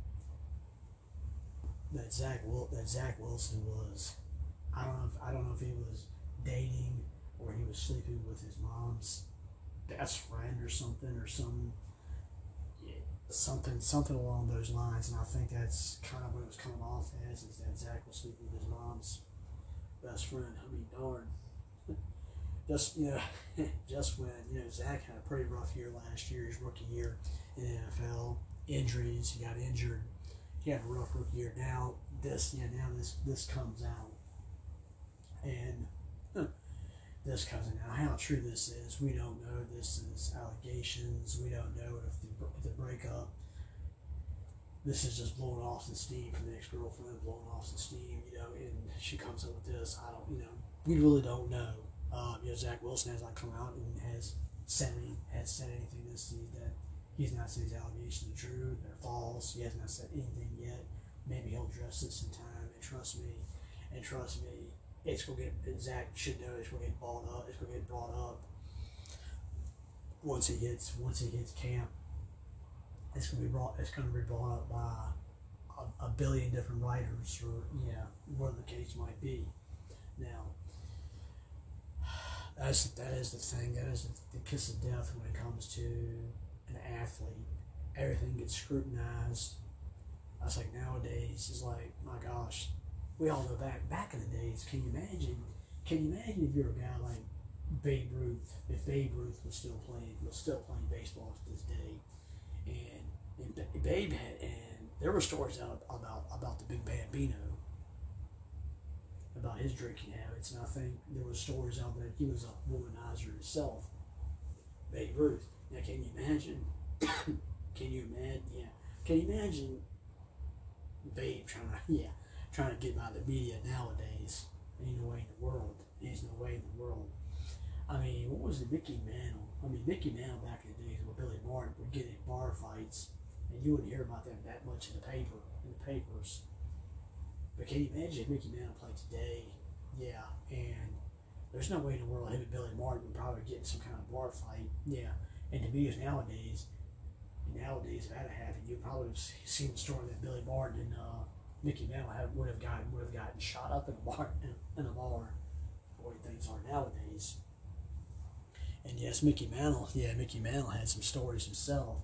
that Zach Wil- that Zach Wilson was I don't know if I don't know if he was dating or he was sleeping with his mom's best friend or something or some something something along those lines and I think that's kind of what it was coming off as is that Zach was sleeping with his mom's best friend. I mean darn. Just you know just when, you know, Zach had a pretty rough year last year, his rookie year in the NFL. Injuries, he got injured. He had a rough rookie year. Now this yeah, now this this comes out. And this comes out. How true this is, we don't know. This is allegations. We don't know if the, if the breakup. This is just blowing off some steam from the ex girlfriend, blowing off some steam, you know. And she comes up with this. I don't, you know, we really don't know. Um, you know, Zach Wilson has not come out and has said any, has said anything this that he's not said these allegations are true, they're false. He has not said anything yet. Maybe he'll address this in time. And trust me, and trust me, it's gonna get. Zach should know it's gonna get brought up. It's gonna get brought up once he hits once he hits camp. It's gonna be brought. It's gonna be brought up by a, a billion different writers, or yeah, whatever the case might be. Now, that's that is the thing. That is the, the kiss of death when it comes to athlete. Everything gets scrutinized. I was like nowadays is like my gosh, we all know back back in the days. Can you imagine? Can you imagine if you're a guy like Babe Ruth? If Babe Ruth was still playing was still playing baseball to this day, and, and Babe had and there were stories out about about the Big Bambino about his drinking habits, and I think there were stories out that he was a womanizer himself. Babe Ruth. Now, can you imagine? can you imagine? Yeah. Can you imagine Babe trying to yeah trying to get by the media nowadays? Ain't no way in the world. There's no way in the world. I mean, what was it, Mickey Mantle? I mean, Mickey Mantle back in the days where Billy Martin would get in bar fights, and you wouldn't hear about them that much in the paper in the papers. But can you imagine if Mickey Mantle played today? Yeah, and there's no way in the world him and Billy Martin would probably get in some kind of bar fight. Yeah, and to me, is nowadays, nowadays if that had you probably have seen the story that Billy Martin and uh, Mickey Mantle have, would have gotten would have gotten shot up in a bar in, a bar. The way things are nowadays. And yes, Mickey Mantle, yeah, Mickey Mantle had some stories himself,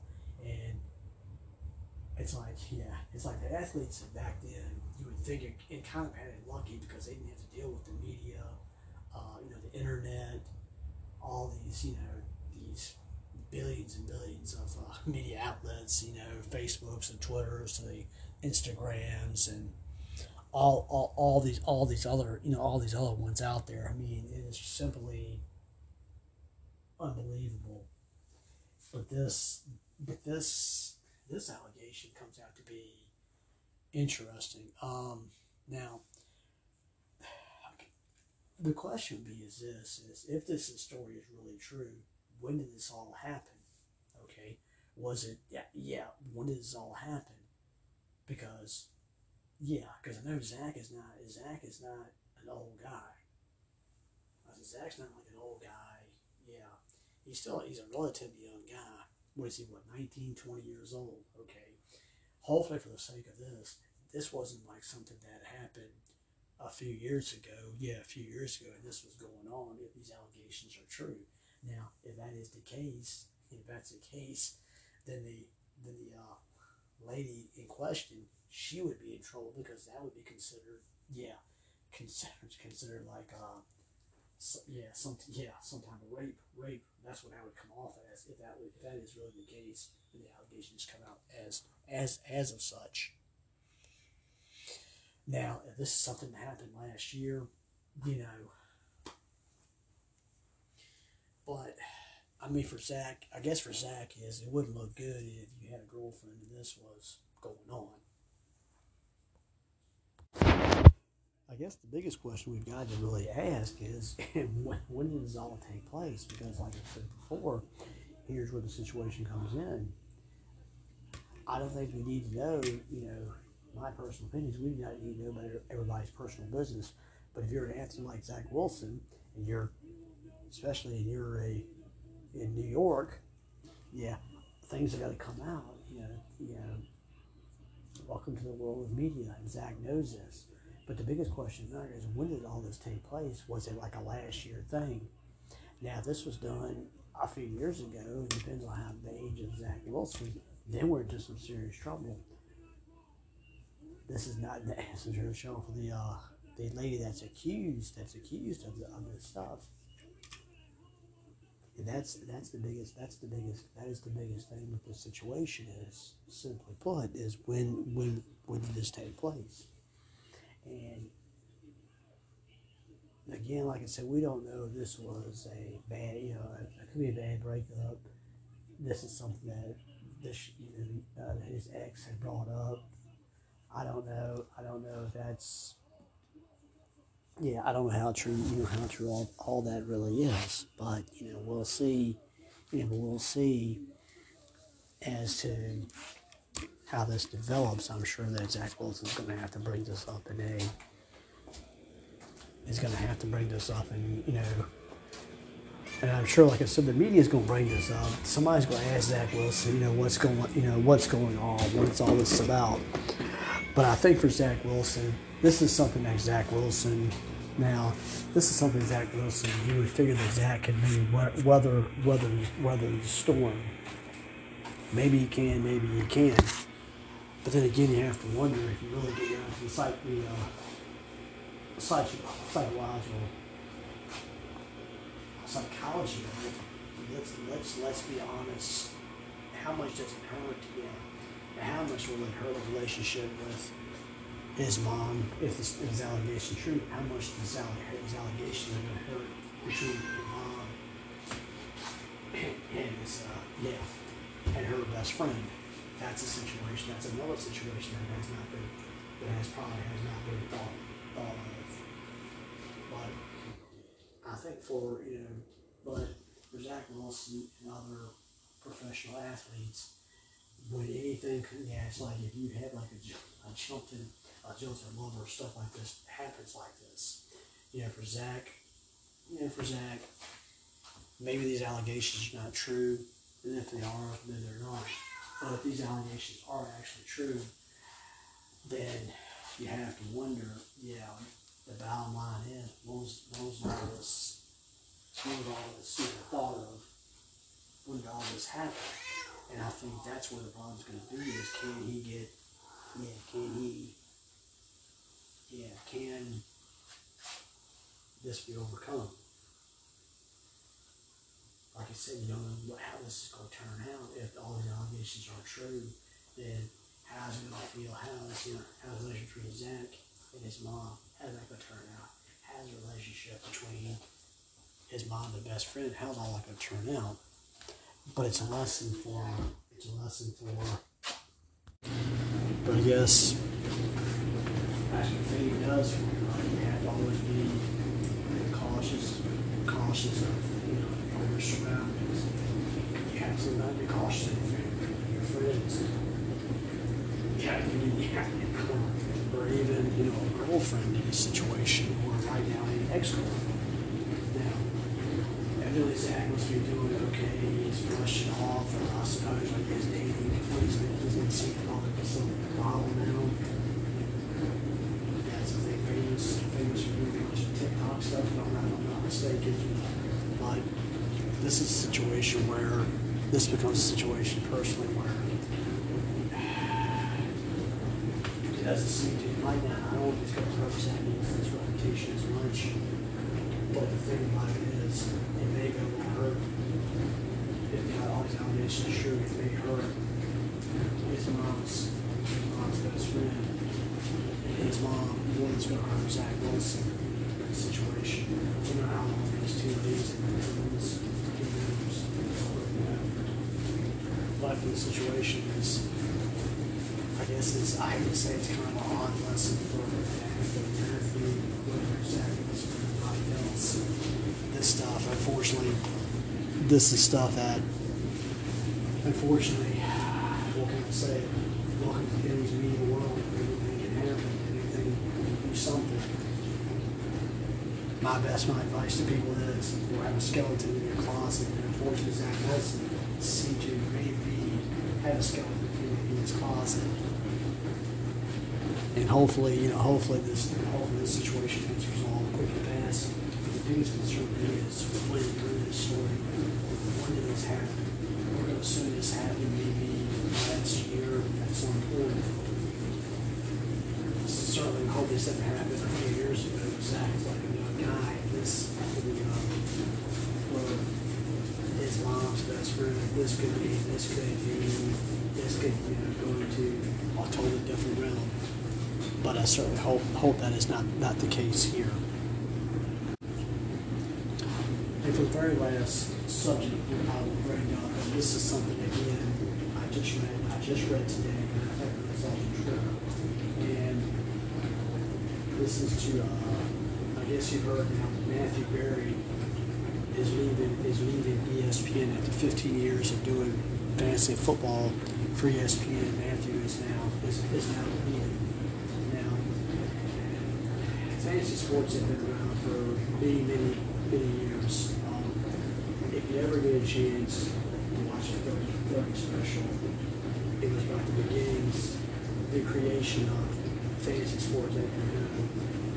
and it's like, yeah, it's like the athletes back then. You would think it, it kind of had it lucky because they didn't have to deal with the media, uh, you know, the internet, all these, you know, these billions and billions of uh, media outlets, you know, Facebooks and Twitters, the Instagrams, and all, all, all these, all these other, you know, all these other ones out there. I mean, it is simply unbelievable. But this, but this, this allegation comes out to be interesting. Um, now, the question would be: Is this is if this story is really true? When did this all happen? Okay, Was it? Yeah, yeah. When did this all happen? Because, yeah, because I know Zach is not. Zach is not an old guy. I said Zach's not like an old guy. Yeah, he's still he's a relatively young guy. What is he? What 19, 20 years old? Okay. Hopefully, for the sake of this, this wasn't like something that happened a few years ago. Yeah, a few years ago, and this was going on. If these allegations are true, now if that is the case, if that's the case, then the then the uh, lady in question she would be in trouble because that would be considered yeah considered considered like uh so, yeah some yeah some type of rape rape. That's what that would come off as. If that would, if that is really the case and the allegations come out as as as of such. Now if this is something that happened last year you know but I mean, for Zach, I guess for Zach is it wouldn't look good if you had a girlfriend and this was going on. I guess the biggest question we've got to really ask is when, did this all take place? Because, like I said before, here's where the situation comes in. I don't think we need to know, you know, my personal opinions. We do not need to know about everybody's personal business. But if you're an athlete like Zach Wilson, and you're, especially, and you're a in New York, yeah, things have got to come out. You know, you know, welcome to the world of media, and Zach knows this. But the biggest question there is, when did all this take place? Was it like a last year thing? Now, this was done a few years ago, it depends on how the age of Zach Wilson, then we're into some serious trouble. This is not the answer show for the uh, the lady that's accused that's accused of, the, of this stuff. That's that's the biggest that's the biggest that is the biggest thing with the situation is simply put is when when when did this take place? And again, like I said, we don't know if this was a bad you know it could be a bad breakup. This is something that this you know uh, his ex had brought up. I don't know. I don't know if that's yeah, I don't know how true you know how true all, all that really is, but you know we'll see. You know we'll see as to how this develops. I'm sure that Zach Wilson's going to have to bring this up in a. Is going to have to bring this up, and you know, and I'm sure, like I said, the media is going to bring this up. Somebody's going to ask Zach Wilson, you know, what's going, you know, what's going on, what's all this about. But I think for Zach Wilson, this is something that Zach Wilson. Now, this is something Zach Wilson. You would figure that Zach can maybe weather weather weather the storm. Maybe he can, maybe he can. But then again, you have to wonder if you really get into the, psych, the uh, psych, psychological psychology of it. Let's let's let's be honest. How much does it hurt? Yeah. How much will it hurt a relationship with his mom, if this, his allegation true, how much this his allegations are going to hurt between his mom and his, uh, yeah, and her best friend. That's a situation. That's another situation that has not been, that has probably has not been thought, thought of. But I think for you know, but for Zach Wilson and other professional athletes, when anything, yeah, it's like if you had like a, a jumping uh, Joseph Mulder, stuff like this happens like this. You know, for Zach, you know, for Zach, maybe these allegations are not true, and if they are, then they're not. But if these allegations are actually true, then you have to wonder, yeah, the bottom line is, when was, when was all this, when was all this even thought of, when did all this happen? And I think that's where the problem's going to be is can he get, yeah, can he yeah, can this be overcome? Like I said, you don't know how this is going to turn out. If all the allegations are true, then how's it going to feel? How's, you know, how's the relationship between Zach and his mom? How's that going to turn out? How's the relationship between his mom and best friend? How's all that going to turn out? but it's a lesson for it's a lesson for but I guess As a fate does you, have to always be cautious cautious of you know your surroundings. You have to not be cautious of your friends. You have to be yeah, or even, you know, a girlfriend in a situation or right now an ex girlfriend evidently Zach must be doing okay, he's brushed it off, or I suppose like dating, what he's been, he's been seeing all some model now. That's a thing, famous, famous for doing a bunch of TikTok stuff, if I'm not, I'm not mistaken. But this is a situation where, this becomes a situation personally where it doesn't seem to, right now, I don't think it's going to represent me for his reputation as much. But the thing about it is, it may go and hurt. If not all these allegations are true, it may hurt his mom's, his mom's best friend. And his mom, the one that's going to the situation. You know how long these two ladies have been in this. Life in the situation is, I guess it's, I to say it's kind of an odd lesson for Matthew, whether Zach Wilson or else. This stuff, unfortunately, this is stuff that, unfortunately, what can I say? Welcome to Benny's media world. Anything can happen. Anything can do something. My best, my advice to people is, you have a skeleton in your closet. And unfortunately, Zach Wilson to maybe have a skeleton in, his closet. And hopefully, you know, hopefully this, hopefully this situation gets resolved quick and fast. But The biggest concern is when through this story, when did this happen? We're going to assume this happened maybe last year at some point. Certainly hope this didn't happen a few years ago. Zach's like a young guy. This could be, um, where his mom's best friend. This could be, this could be, this could, you know, go into a totally different realm. But I certainly hope hope that is not not the case here. And for the very last subject I will bring up, and this is something again I just read I just read today, and I think it's also true. And this is to uh, I guess you heard now Matthew Berry is leaving is leaving ESPN after 15 years of doing fantasy football for ESPN. Matthew is now is, is now leaving. Now, fantasy sports have been around for many, many, many years. Um, if you ever get a chance to watch the 30, 30 special, it was about the beginnings, the creation of fantasy sports you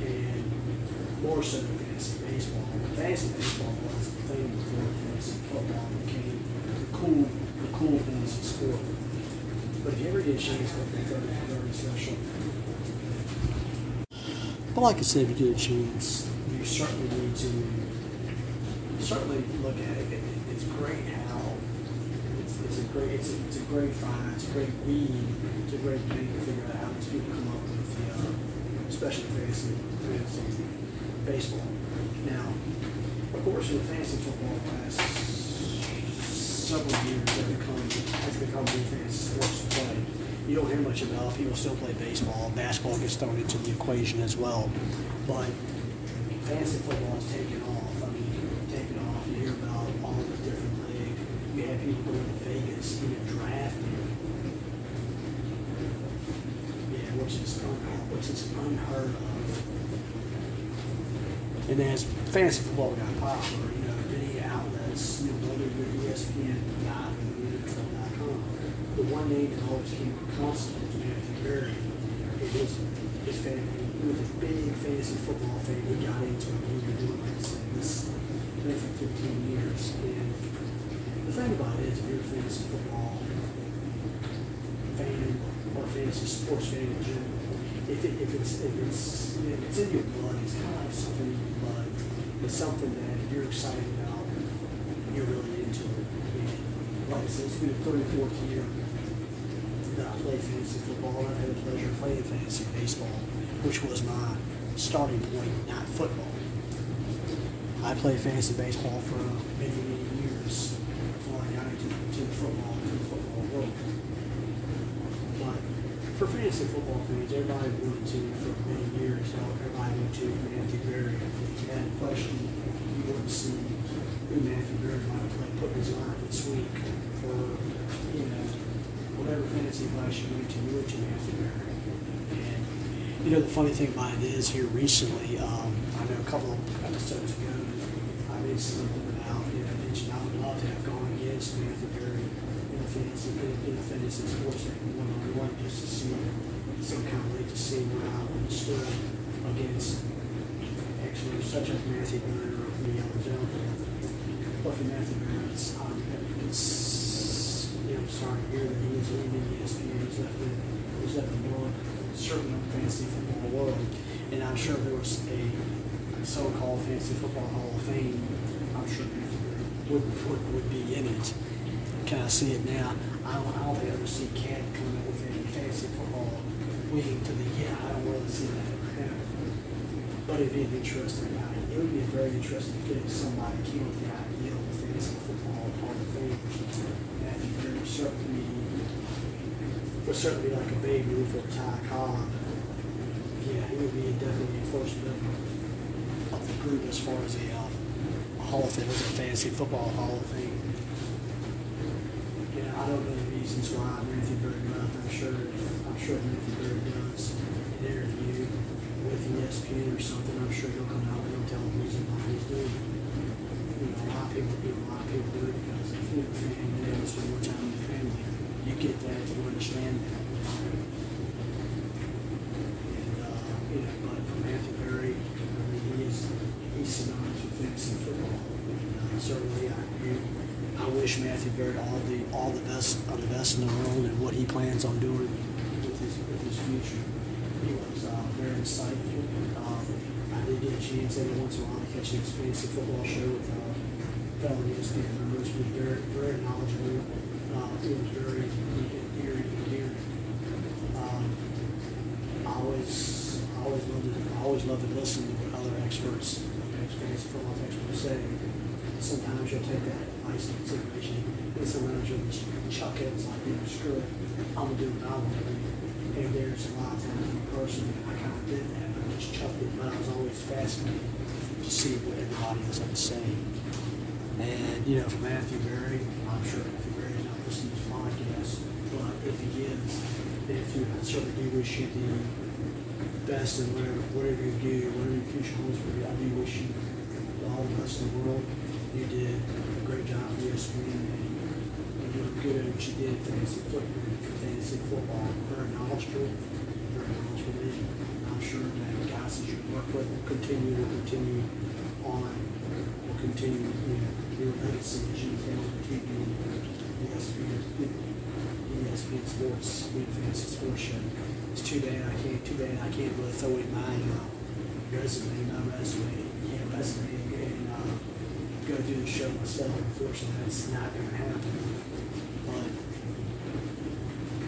and more so fantasy baseball. Fantasy baseball thing fantasy football became the cool, the cool sport. But if you ever get a chance to look at the 30, 30 special, but like I said, if you get a chance, you certainly need to certainly look at it. it, it it's great how it's, it's a great it's a, it's a great find, it's a great read, it's a great thing to figure out how these people come up with the uh, especially fantasy fantasy baseball. Now, course, in the fantasy football class, several years have become has become the fantasy sports play. You don't hear much about. it. People still play baseball. Basketball gets thrown into the equation as well, but fantasy football has taken off. I mean, taken off. You hear about all the different leagues. You have people going to Vegas, even drafting. Yeah, which is unheard, which is unheard of. And as fantasy football got popular, you know, many outlets, you know, whether you're ESPN, Yahoo, NFL.com, the one name that always came constant was Matthew Berry. It was his family. He was a big fantasy football fan. He got into it. He's been doing like I said, this for 15 years. And the thing about it is, if you're a fantasy football fan or fantasy sports fan in general, if, it, if it's if it's if it's in your blood, it's kind of like something in your blood. It's something that you're excited about. You're really into it. Like I said, it's been the 34th year that I play fantasy football. I've had the pleasure of playing fantasy baseball, which was my starting point, not football. I played fantasy baseball for many, many years before I got into to the football, to the football world. But for fantasy football fans, everybody wanted to for many years. Know, everybody knew to Matthew Berry. If you had a question, you to see who Matthew Berry might have played, put his line this week, or you know, whatever fantasy advice you give to you or to Matthew Berry. And you know the funny thing about it is here recently, um, I know a couple of episodes ago, I made something about you know mentioned I would love to have gone against Matthew Berry in the fantasy in, in the fantasy sports one on one just to see so kind of like to see where I would stood against experts such as Matthew Berry or Miguel Jones. But for Matthew Berry, it's, um, it's you know, I'm sorry to hear that he is leaving ESPN. He's left the he's left the world, certainly the fantasy football world. And I'm sure there was a so-called fantasy football Hall of Fame, I'm sure Matthew Berry would, would, would be in it. Kind of see it now. I don't, I don't think I ever see Cat coming up with any fantasy football wing to the yeah. I don't really see that. But it'd be an interesting guy. It would be a very interesting fit if somebody came with the idea of fantasy football Hall of Fame. Matthew Berry would certainly would certainly be like a Babe Ruth or Ty Cobb. Yeah, he would be definitely a first member of the group as far as um, a Hall of Fame, as a fantasy football Hall of Fame. Yeah, I don't know the reasons why Matthew Berry left. I'm sure, I'm sure Matthew Berry does an interview with ESPN or something. I'm sure he'll come out and he'll tell the reason why he's doing it. You know, a lot of people do. A lot of people do it because if you're a fan, you want to spend more time with family. You get that. You understand that. And uh, you know, but for Matthew Berry, I mean, he is he's synonymous with fantasy football. And, uh, certainly, I agree. I wish Matthew Barrett all the all the best of the best in the world and what he plans on doing with his with his future. He was uh, very insightful. Um, I did get a chance every once in a while to catch his fantasy football show with uh, fellow ESPN members. He was very very knowledgeable. Uh, it was very endearing endearing. Um, I always I always loved to always loved to listen to what other experts, fantasy football experts say sometimes you'll take that into consideration, and sometimes you'll just chuck it. It's like, you know, screw it. I'm gonna do what I want to do. And there's a lot of times in person I kind of did that. I just chucked it, but I was always fascinated to see what everybody else had to say. And you know, for Matthew Berry, I'm sure Matthew Berry is not listening to this podcast, but if he is, if you, certainly do wish you the best in whatever whatever you do, whatever your future holds for you. I do wish you all the best in the world. You did a great job ESPN and you did good at what you did fantasy football, fantasy football. Very knowledgeable, very knowledgeable man. I'm sure that guys that you work with will continue to continue on, will continue, you know, your legacy as you can continue ESPN, ESPN Sports, the Fantasy Sports Show. It's too bad I can't, too bad I can't really throw in my uh, resume, my resume, yeah, resume, go do the show myself. Unfortunately, that's not going to happen. But,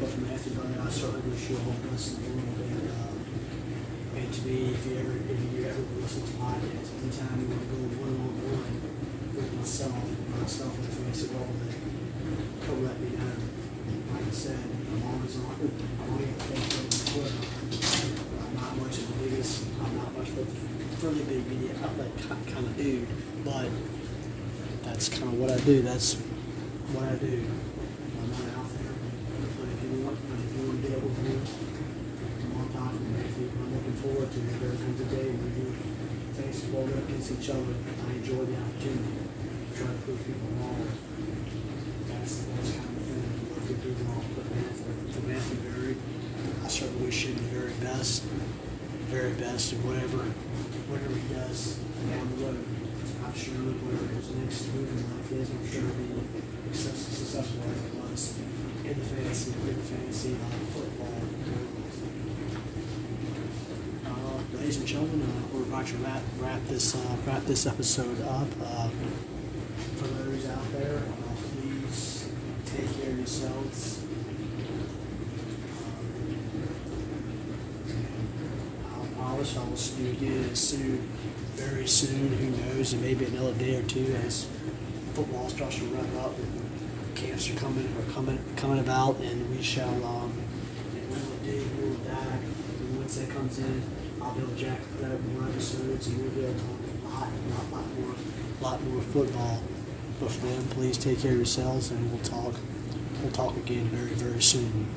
but for Matthew Berry, I certainly wish you all best in the world. And, uh, and to me, if you ever, if you ever listen to podcasts, anytime you want to go one on one with myself, myself and the fantasy world, then come let me know. Like I said, I'm always on. I'm on Facebook and Twitter. I'm not much of the biggest. I'm not much of a really big media outlet kind of dude, but that's kind of what I do. That's what I do. I'm not out there. But if you want, if you want to I'm on top of me. If you- I'm looking forward to it. There comes a day when we do things go against each other. I enjoy the opportunity to try to prove people wrong. That's that's kind of the thing. I love to do wrong. But for Matthew Berry, I certainly wish him the very best, very best in whatever whatever he does I'm sure whatever his next move in life is, I'm sure he'll be successful, successful as it was in the fantasy, in the fantasy uh, football. Uh, ladies and gentlemen, uh, we're about to wrap, wrap this uh, wrap this episode up. Uh, for those out there, uh, please take care of yourselves. Promise I will see you again soon, very soon. Who knows? It may be another day or two as football starts to wrap up and camps are coming are coming coming about, and we shall um, and we will we will die. And once that comes in, I'll be able to jack up more episodes, and we'll be able to talk a lot, lot, lot more, lot more football. But for then, please take care of yourselves, and we'll talk we'll talk again very, very soon.